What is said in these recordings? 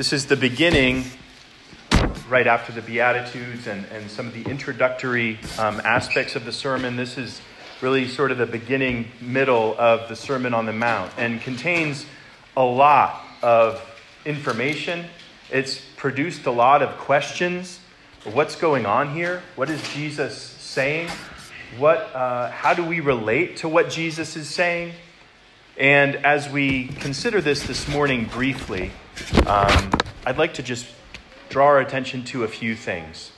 This is the beginning, right after the Beatitudes and, and some of the introductory um, aspects of the sermon. This is really sort of the beginning, middle of the Sermon on the Mount and contains a lot of information. It's produced a lot of questions. What's going on here? What is Jesus saying? What, uh, how do we relate to what Jesus is saying? And as we consider this this morning briefly, um, I'd like to just draw our attention to a few things.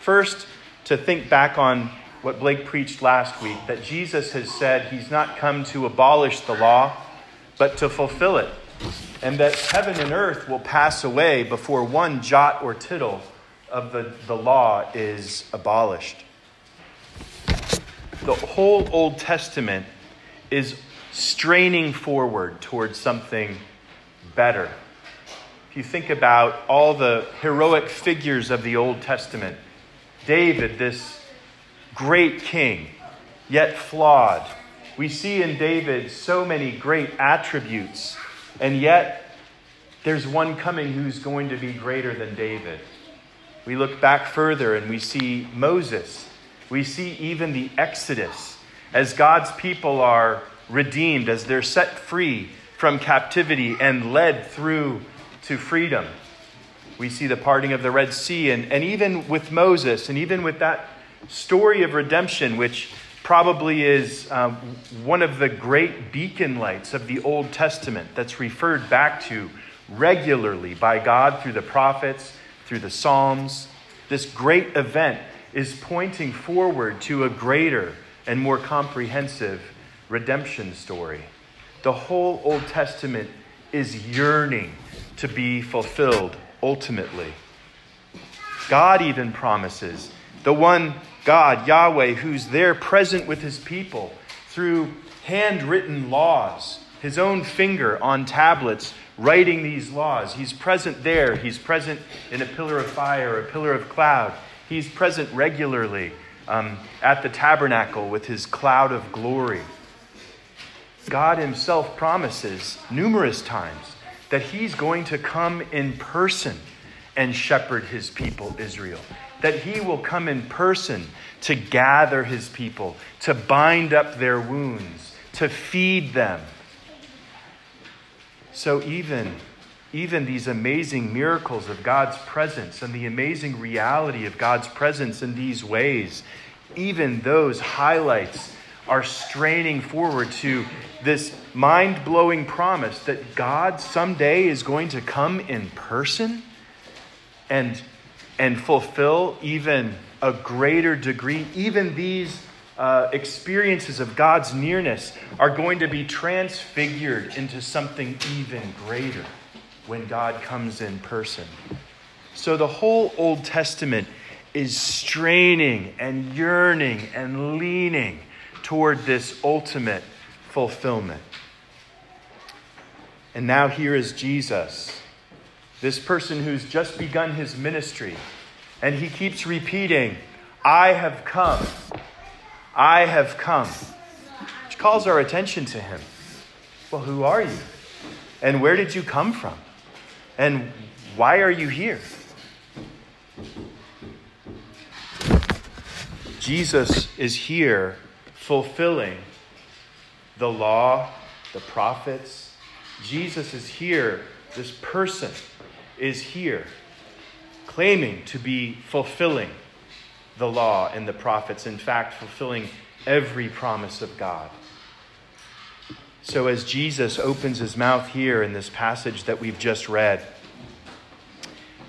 First, to think back on what Blake preached last week that Jesus has said he's not come to abolish the law, but to fulfill it, and that heaven and earth will pass away before one jot or tittle of the, the law is abolished. The whole Old Testament is straining forward towards something better. If you think about all the heroic figures of the Old Testament, David, this great king, yet flawed. We see in David so many great attributes, and yet there's one coming who's going to be greater than David. We look back further and we see Moses. We see even the Exodus as God's people are redeemed, as they're set free from captivity and led through to freedom. We see the parting of the Red Sea, and, and even with Moses, and even with that story of redemption, which probably is um, one of the great beacon lights of the Old Testament that's referred back to regularly by God through the prophets, through the Psalms. This great event is pointing forward to a greater and more comprehensive redemption story. The whole Old Testament is yearning to be fulfilled ultimately. God even promises the one God, Yahweh, who's there present with his people through handwritten laws, his own finger on tablets writing these laws. He's present there. He's present in a pillar of fire, a pillar of cloud. He's present regularly um, at the tabernacle with his cloud of glory. God himself promises numerous times that he's going to come in person and shepherd his people, Israel that he will come in person to gather his people, to bind up their wounds, to feed them. So even even these amazing miracles of God's presence and the amazing reality of God's presence in these ways, even those highlights are straining forward to this mind blowing promise that God someday is going to come in person and and fulfill even a greater degree. Even these uh, experiences of God's nearness are going to be transfigured into something even greater when God comes in person. So the whole Old Testament is straining and yearning and leaning toward this ultimate fulfillment. And now here is Jesus this person who's just begun his ministry, and he keeps repeating, I have come. I have come. Which calls our attention to him. Well, who are you? And where did you come from? And why are you here? Jesus is here fulfilling the law, the prophets. Jesus is here, this person is here, claiming to be fulfilling the law and the prophets, in fact, fulfilling every promise of God. So, as Jesus opens his mouth here in this passage that we've just read,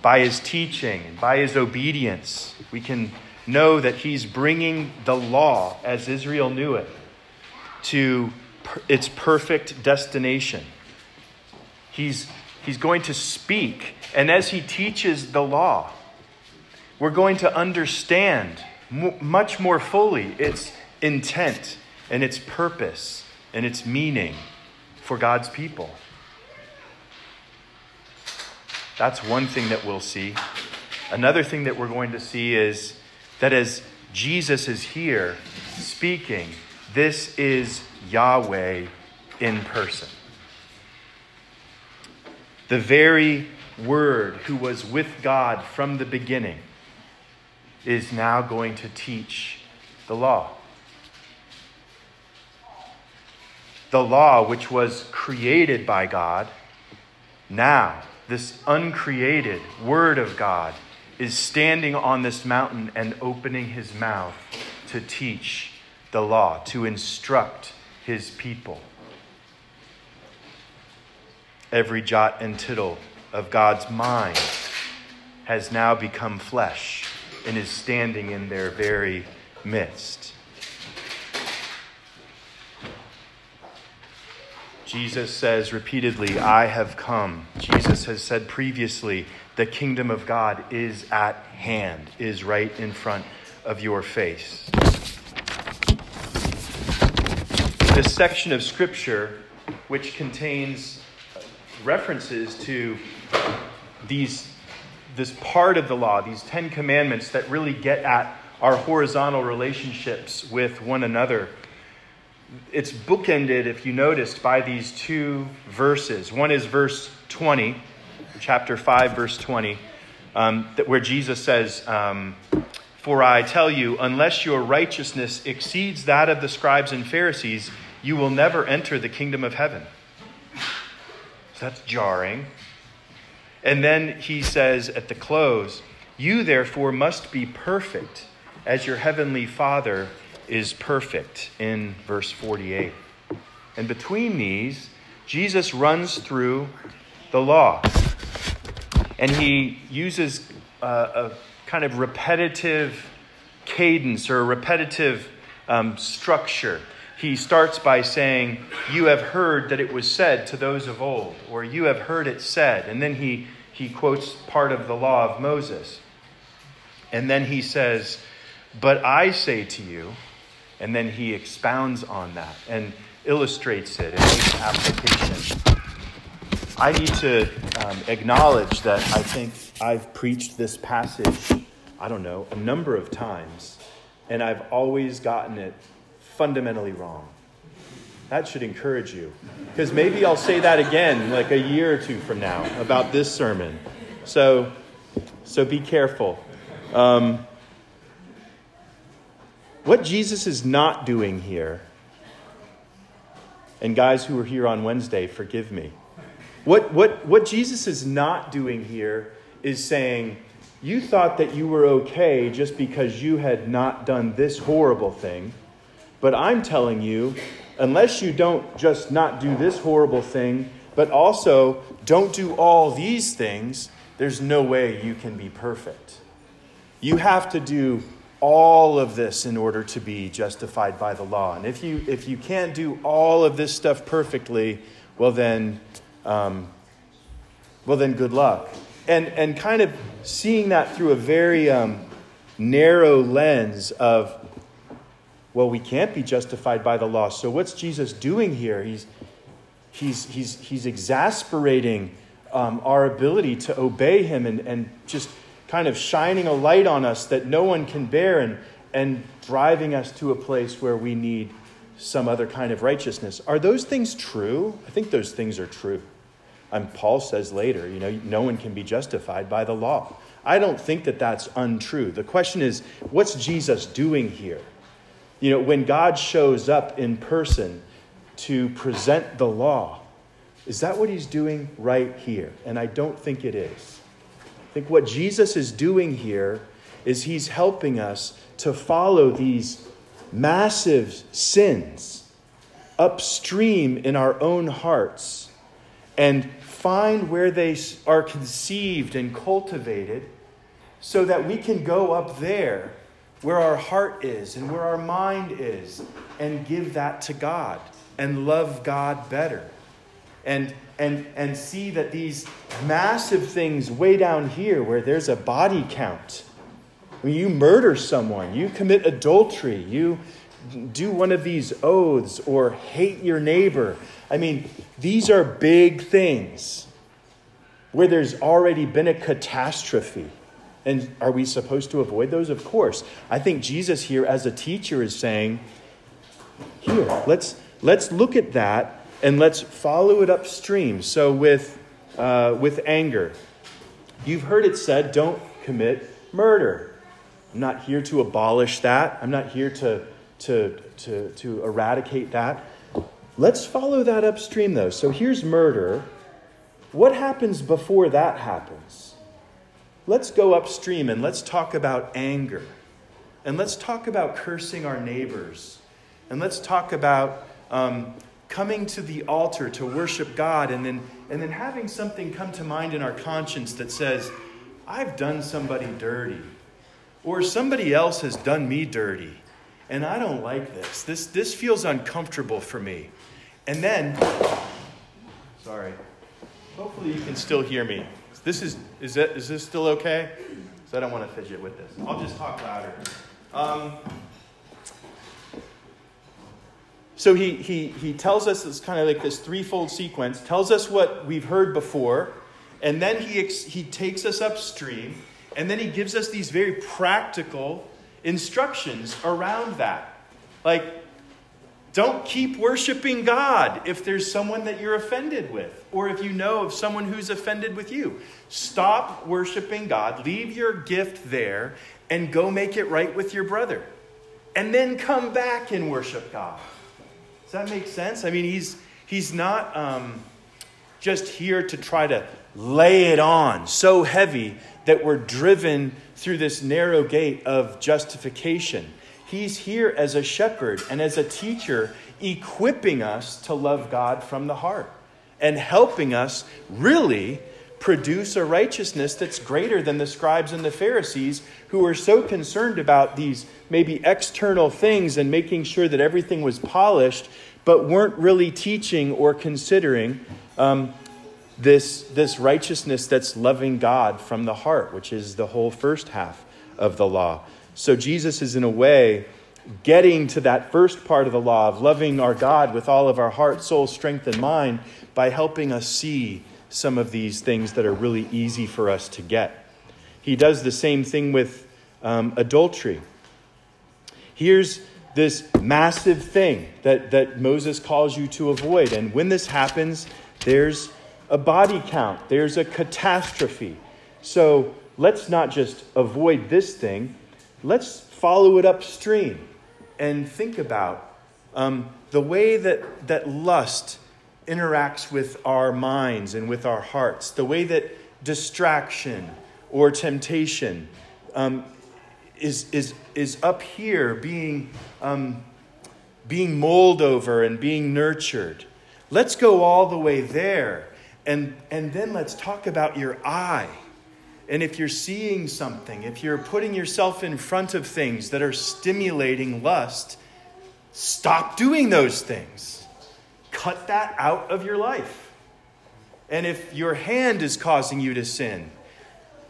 by his teaching and by his obedience, we can know that he's bringing the law, as Israel knew it, to its perfect destination. He's He's going to speak. And as he teaches the law, we're going to understand much more fully its intent and its purpose and its meaning for God's people. That's one thing that we'll see. Another thing that we're going to see is that as Jesus is here speaking, this is Yahweh in person the very Word who was with God from the beginning is now going to teach the law. The law, which was created by God, now, this uncreated Word of God is standing on this mountain and opening his mouth to teach the law, to instruct his people. Every jot and tittle of God's mind has now become flesh and is standing in their very midst. Jesus says repeatedly, I have come. Jesus has said previously, the kingdom of God is at hand, is right in front of your face. This section of Scripture, which contains references to these, this part of the law, these Ten Commandments that really get at our horizontal relationships with one another. It's bookended, if you noticed, by these two verses. One is verse 20, chapter 5, verse 20, um, where Jesus says, um, For I tell you, unless your righteousness exceeds that of the scribes and Pharisees, you will never enter the kingdom of heaven. So that's jarring. And then he says at the close, You therefore must be perfect as your heavenly Father is perfect, in verse 48. And between these, Jesus runs through the law. And he uses a kind of repetitive cadence or a repetitive um, structure he starts by saying, You have heard that it was said to those of old, or you have heard it said. And then he, he quotes part of the law of Moses. And then he says, But I say to you, and then he expounds on that and illustrates it and makes application. I need to um, acknowledge that I think I've preached this passage, I don't know, a number of times, and I've always gotten it fundamentally wrong. That should encourage you. Because maybe I'll say that again like a year or two from now about this sermon. So, so be careful. Um, what Jesus is not doing here, and guys who were here on Wednesday, forgive me. What, what, what Jesus is not doing here is saying, You thought that you were okay just because you had not done this horrible thing but I'm telling you, unless you don't just not do this horrible thing, but also don't do all these things, there's no way you can be perfect. You have to do all of this in order to be justified by the law. And if you, if you can't do all of this stuff perfectly, well then, um, well then, good luck. And, and kind of seeing that through a very um, narrow lens of well, we can't be justified by the law. So what's Jesus doing here? He's, he's, he's, he's exasperating um, our ability to obey him and, and just kind of shining a light on us that no one can bear and, and driving us to a place where we need some other kind of righteousness. Are those things true? I think those things are true. And Paul says later, you know, no one can be justified by the law. I don't think that that's untrue. The question is, what's Jesus doing here? You know, when God shows up in person to present the law, is that what he's doing right here? And I don't think it is. Think what Jesus is doing here is he's helping us to follow these massive sins upstream in our own hearts and find where they are conceived and cultivated so that we can go up there where our heart is and where our mind is and give that to God and love God better. And, and, and see that these massive things way down here where there's a body count. When you murder someone, you commit adultery, you do one of these oaths or hate your neighbor. I mean, these are big things where there's already been a catastrophe. And are we supposed to avoid those? Of course. I think Jesus here, as a teacher, is saying, here, let's, let's look at that and let's follow it upstream. So, with, uh, with anger, You've heard it said, don't commit murder. I'm not here to abolish that. I'm not here to, to, to, to eradicate that. Let's follow that upstream, though. So here's murder. What happens before that happens? Let's go upstream and let's talk about anger. And let's talk about cursing our neighbors. And let's talk about um, coming to the altar to worship God and then, and then having something come to mind in our conscience that says, I've done somebody dirty. Or somebody else has done me dirty. And I don't like this. This, this feels uncomfortable for me. And then, sorry, hopefully you can still hear me. This is, is, that, is this still okay? Because I don't want to fidget with this. I'll just talk louder. Um, so he, he, he tells us it's kind of like this threefold sequence, tells us what we've heard before, and then he, he takes us upstream, and then he gives us these very practical instructions around that. Like, don't keep worshiping God if there's someone that you're offended with, or if you know of someone who's offended with you. Stop worshiping God, leave your gift there, and go make it right with your brother. And then come back and worship God. That make sense? I mean, he's, he's not um, just here to try to lay it on so heavy that we're driven through this narrow gate of justification. He's here as a shepherd and as a teacher, equipping us to love God from the heart and helping us really produce a righteousness that's greater than the scribes and the Pharisees who were so concerned about these maybe external things and making sure that everything was polished, but weren't really teaching or considering um, this, this righteousness that's loving God from the heart, which is the whole first half of the law. So Jesus is, in a way, getting to that first part of the law of loving our God with all of our heart, soul, strength, and mind by helping us see some of these things that are really easy for us to get. He does the same thing with um, adultery. Here's this massive thing that, that Moses calls you to avoid. And when this happens, there's a body count, there's a catastrophe. So let's not just avoid this thing, let's follow it upstream and think about um, the way that, that lust interacts with our minds and with our hearts, the way that distraction or temptation um, is, is, is up here being, um, being mulled over and being nurtured. Let's go all the way there. And, and then let's talk about your eye and if you're seeing something, if you're putting yourself in front of things that are stimulating lust, stop doing those things. Cut that out of your life. And if your hand is causing you to sin,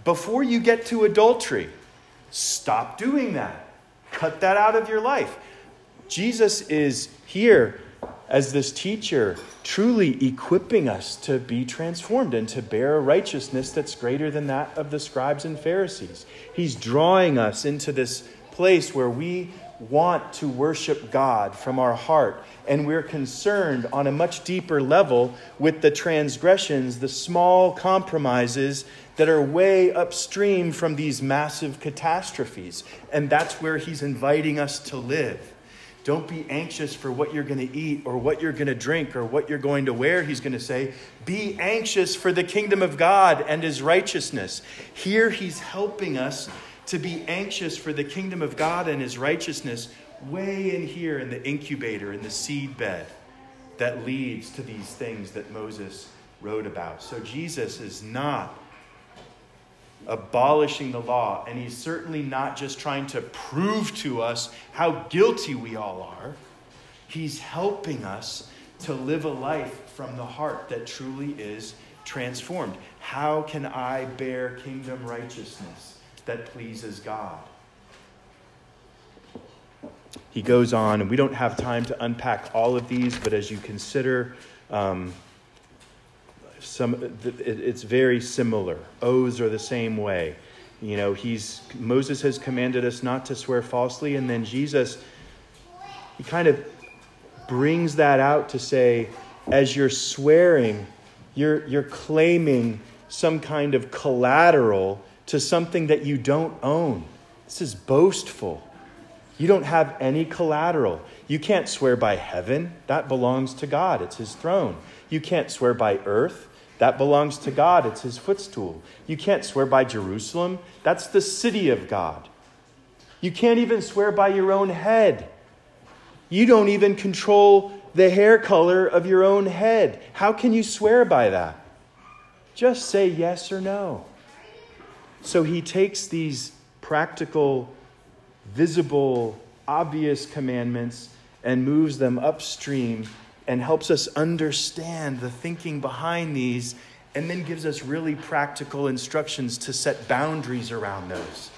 before you get to adultery, stop doing that. Cut that out of your life. Jesus is here as this teacher, truly equipping us to be transformed and to bear a righteousness that's greater than that of the scribes and Pharisees. He's drawing us into this place where we want to worship God from our heart, and we're concerned on a much deeper level with the transgressions, the small compromises that are way upstream from these massive catastrophes. And that's where He's inviting us to live don't be anxious for what you're going to eat or what you're going to drink or what you're going to wear, he's going to say. Be anxious for the kingdom of God and his righteousness. Here he's helping us to be anxious for the kingdom of God and his righteousness way in here in the incubator, in the seed bed that leads to these things that Moses wrote about. So Jesus is not abolishing the law. And he's certainly not just trying to prove to us how guilty we all are. He's helping us to live a life from the heart that truly is transformed. How can I bear kingdom righteousness that pleases God? He goes on, and we don't have time to unpack all of these, but as you consider um, some, it's very similar. Oaths are the same way. You know, he's, Moses has commanded us not to swear falsely, and then Jesus, he kind of brings that out to say, as you're swearing, you're, you're claiming some kind of collateral to something that you don't own. This is boastful. You don't have any collateral. You can't swear by heaven, that belongs to God, it's His throne. You can't swear by earth, that belongs to God, it's His footstool. You can't swear by Jerusalem, that's the city of God. You can't even swear by your own head. You don't even control the hair color of your own head. How can you swear by that? Just say yes or no. So he takes these practical, visible, obvious commandments and moves them upstream and helps us understand the thinking behind these and then gives us really practical instructions to set boundaries around those.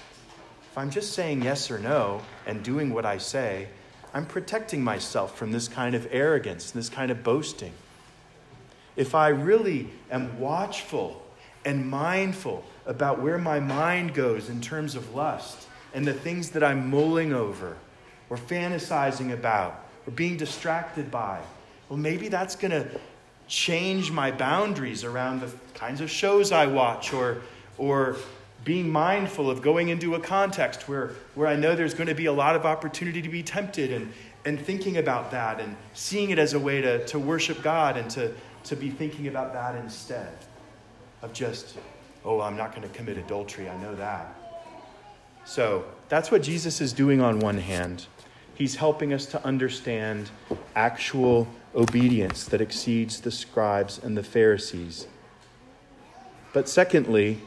If I'm just saying yes or no and doing what I say, I'm protecting myself from this kind of arrogance, and this kind of boasting. If I really am watchful and mindful about where my mind goes in terms of lust and the things that I'm mulling over or fantasizing about or being distracted by. Well, maybe that's going to change my boundaries around the kinds of shows I watch or, or being mindful of going into a context where, where I know there's going to be a lot of opportunity to be tempted and, and thinking about that and seeing it as a way to, to worship God and to, to be thinking about that instead of just, oh, I'm not going to commit adultery. I know that. So that's what Jesus is doing on one hand. He's helping us to understand actual obedience that exceeds the scribes and the Pharisees. But secondly,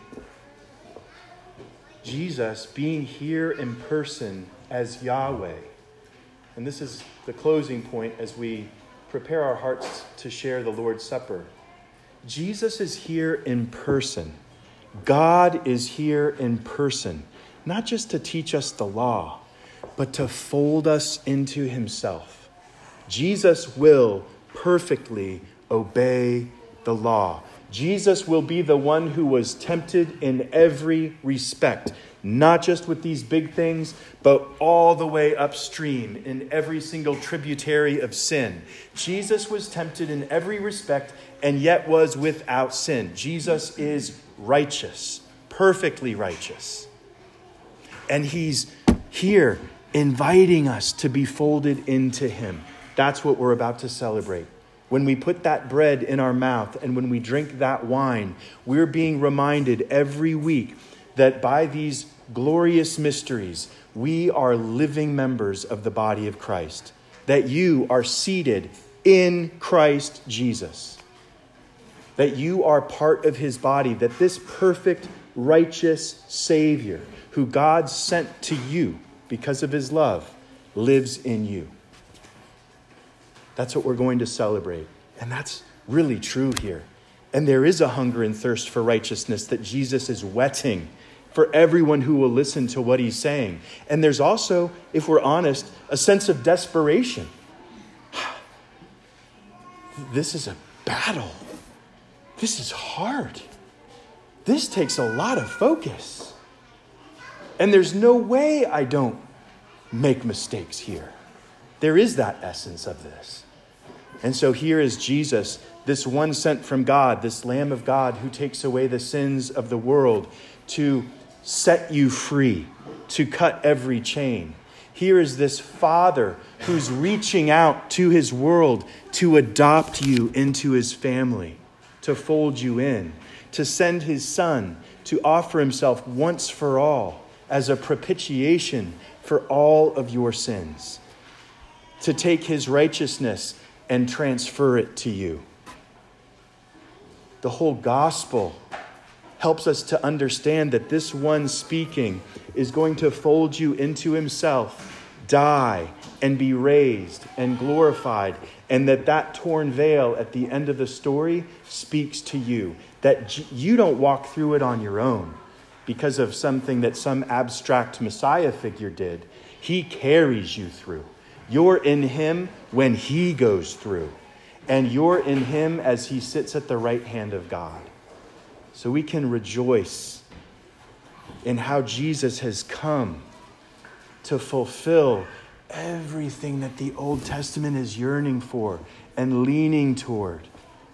Jesus being here in person as Yahweh. And this is the closing point as we prepare our hearts to share the Lord's Supper. Jesus is here in person. God is here in person, not just to teach us the law, but to fold us into himself. Jesus will perfectly obey the law. Jesus will be the one who was tempted in every respect, not just with these big things, but all the way upstream in every single tributary of sin. Jesus was tempted in every respect and yet was without sin. Jesus is righteous, perfectly righteous. And he's here inviting us to be folded into him. That's what we're about to celebrate. When we put that bread in our mouth and when we drink that wine, we're being reminded every week that by these glorious mysteries, we are living members of the body of Christ, that you are seated in Christ Jesus, that you are part of his body, that this perfect, righteous Savior, who God sent to you because of his love, lives in you. That's what we're going to celebrate. And that's really true here. And there is a hunger and thirst for righteousness that Jesus is whetting for everyone who will listen to what he's saying. And there's also, if we're honest, a sense of desperation. This is a battle. This is hard. This takes a lot of focus. And there's no way I don't make mistakes here. There is that essence of this. And so here is Jesus, this one sent from God, this Lamb of God who takes away the sins of the world to set you free, to cut every chain. Here is this Father who's reaching out to his world to adopt you into his family, to fold you in, to send his Son to offer himself once for all as a propitiation for all of your sins, to take his righteousness and transfer it to you. The whole gospel helps us to understand that this one speaking is going to fold you into himself, die, and be raised and glorified, and that that torn veil at the end of the story speaks to you, that you don't walk through it on your own because of something that some abstract Messiah figure did. He carries you through. You're in him when he goes through, and you're in him as he sits at the right hand of God. So we can rejoice in how Jesus has come to fulfill everything that the Old Testament is yearning for and leaning toward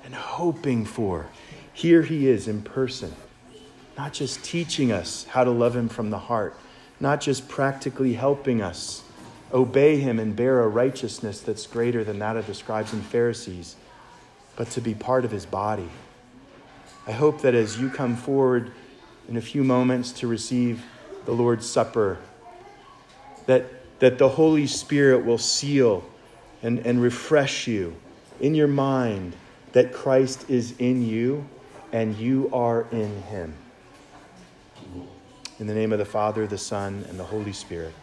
and hoping for. Here he is in person, not just teaching us how to love him from the heart, not just practically helping us obey him and bear a righteousness that's greater than that of the scribes and Pharisees, but to be part of his body. I hope that as you come forward in a few moments to receive the Lord's Supper, that, that the Holy Spirit will seal and, and refresh you in your mind that Christ is in you and you are in him. In the name of the Father, the Son, and the Holy Spirit.